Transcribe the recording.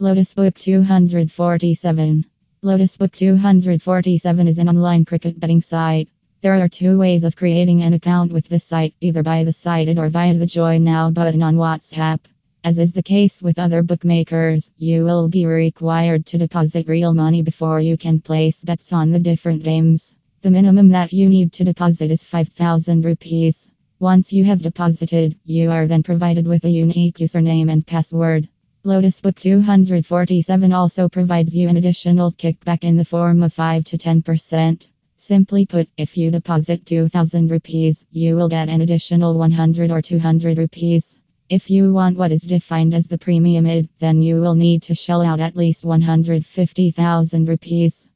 Lotus Book 247. Lotus Book 247 is an online cricket betting site. There are two ways of creating an account with this site, either by the site or via the Join Now button on WhatsApp. As is the case with other bookmakers, you will be required to deposit real money before you can place bets on the different games. The minimum that you need to deposit is 5000 rupees. Once you have deposited, you are then provided with a unique username and password. Lotus Book 247 also provides you an additional kickback in the form of 5 to 10%. Simply put, if you deposit 2000 rupees, you will get an additional 100 or 200 rupees. If you want what is defined as the premium id, then you will need to shell out at least 150,000 rupees.